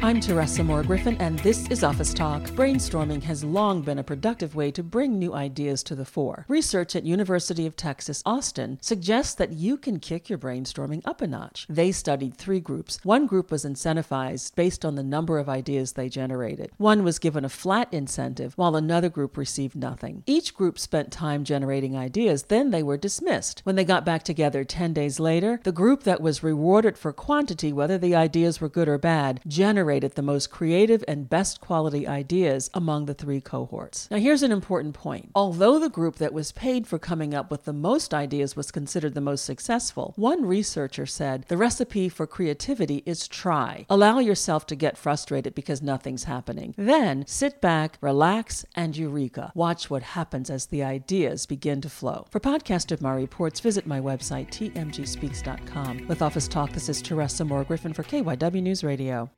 I'm Teresa Moore Griffin, and this is Office Talk. Brainstorming has long been a productive way to bring new ideas to the fore. Research at University of Texas Austin suggests that you can kick your brainstorming up a notch. They studied three groups. One group was incentivized based on the number of ideas they generated. One was given a flat incentive, while another group received nothing. Each group spent time generating ideas, then they were dismissed. When they got back together 10 days later, the group that was rewarded for quantity, whether the ideas were good or bad, generated generated the most creative and best quality ideas among the three cohorts. Now, here's an important point. Although the group that was paid for coming up with the most ideas was considered the most successful, one researcher said the recipe for creativity is try. Allow yourself to get frustrated because nothing's happening. Then sit back, relax, and eureka. Watch what happens as the ideas begin to flow. For podcast of my reports, visit my website, tmgspeaks.com. With Office Talk, this is Teresa Moore Griffin for KYW News Radio.